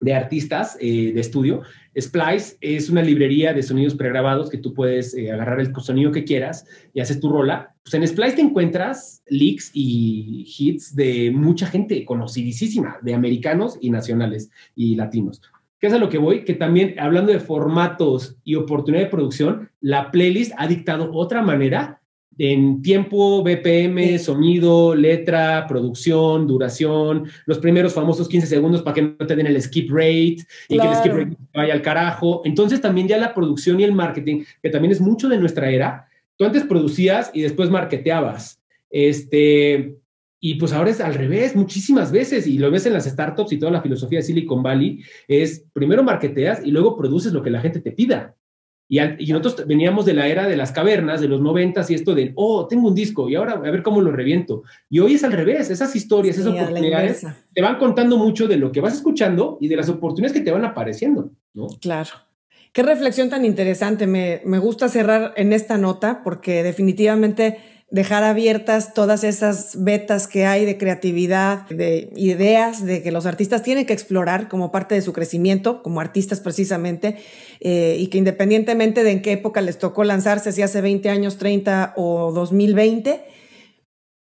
de artistas eh, de estudio. Splice es una librería de sonidos pregrabados que tú puedes eh, agarrar el sonido que quieras y haces tu rola. Pues en Splice te encuentras leaks y hits de mucha gente conocidísima, de americanos y nacionales y latinos. ¿Qué es a lo que voy? Que también, hablando de formatos y oportunidad de producción, la playlist ha dictado otra manera en tiempo, BPM, sonido, letra, producción, duración, los primeros famosos 15 segundos para que no te den el skip rate y que el skip rate vaya al carajo. Entonces también ya la producción y el marketing, que también es mucho de nuestra era, tú antes producías y después marketeabas. Este, y pues ahora es al revés, muchísimas veces, y lo ves en las startups y toda la filosofía de Silicon Valley, es primero marketeas y luego produces lo que la gente te pida. Y, nosotros veníamos de la era de las cavernas, de los noventas, y esto de, oh, tengo un disco, y ahora a ver cómo lo reviento. Y hoy es al revés, esas historias, esas oportunidades, te van contando mucho de lo que vas escuchando y de las oportunidades que te van apareciendo, ¿no? Claro. Qué reflexión tan interesante. Me, me gusta cerrar en esta nota porque definitivamente dejar abiertas todas esas vetas que hay de creatividad, de ideas, de que los artistas tienen que explorar como parte de su crecimiento, como artistas precisamente, eh, y que independientemente de en qué época les tocó lanzarse, si hace 20 años, 30 o 2020,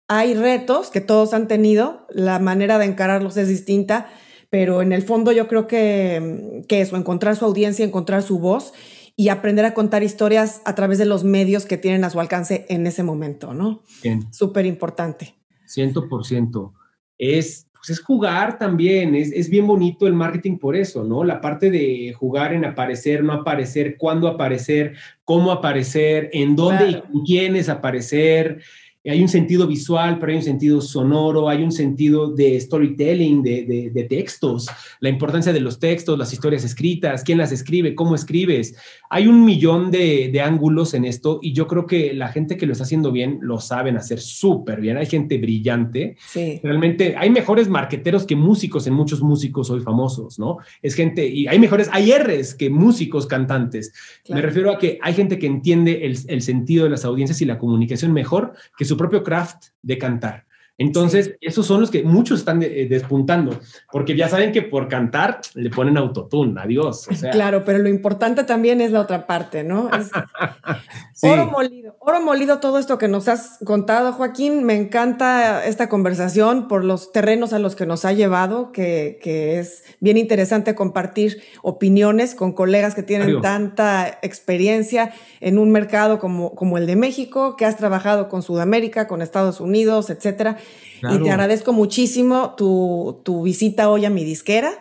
hay retos que todos han tenido, la manera de encararlos es distinta, pero en el fondo yo creo que, que eso, encontrar su audiencia, encontrar su voz y aprender a contar historias a través de los medios que tienen a su alcance en ese momento, ¿no? Bien. Súper importante. Ciento por ciento. Es, pues es jugar también, es, es, bien bonito el marketing por eso, ¿no? La parte de jugar en aparecer, no aparecer, cuándo aparecer, cómo aparecer, en dónde y con quiénes aparecer hay un sentido visual, pero hay un sentido sonoro, hay un sentido de storytelling, de, textos, la importancia de los textos, las historias escritas, quién las escribe, cómo escribes. Hay un millón de, ángulos en esto y yo creo que la gente que lo está haciendo bien lo saben hacer súper bien. Hay gente brillante. Sí. Realmente hay mejores marqueteros que músicos en muchos músicos hoy famosos, ¿no? Es gente, y hay mejores ARs que músicos cantantes. Me refiero a que hay gente que entiende el, el sentido de las audiencias y la comunicación mejor que su propio craft de cantar. Entonces, esos son los que muchos están eh, despuntando, porque ya saben que por cantar le ponen autotune, adiós. Claro, pero lo importante también es la otra parte, ¿no? *laughs* Oro molido, oro molido todo esto que nos has contado, Joaquín. Me encanta esta conversación por los terrenos a los que nos ha llevado, que, es bien interesante compartir opiniones con colegas que tienen tanta experiencia en un mercado como, como el de México, que has trabajado con Sudamérica, con Estados Unidos, etcétera. Y te agradezco muchísimo tu, tu, visita hoy a mi disquera.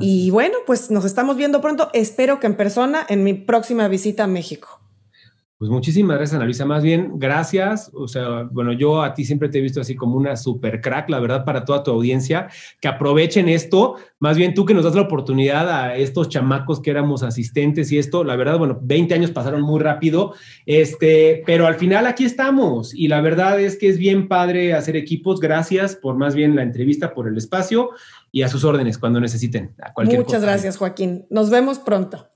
Y bueno, pues nos estamos viendo pronto. Espero que en persona en mi próxima visita a México. Pues muchísimas gracias, Ana Luisa. Más bien, gracias. O sea, bueno, yo a ti siempre te he visto así como una super crack, la verdad, para toda tu audiencia. Que aprovechen esto. Más bien tú que nos das la oportunidad a estos chamacos que éramos asistentes y esto, la verdad, bueno, 20 años pasaron muy rápido. Este, pero al final aquí estamos. Y la verdad es que es bien padre hacer equipos. Gracias por más bien la entrevista, por el espacio y a sus órdenes cuando necesiten. Muchas gracias, Joaquín. Nos vemos pronto.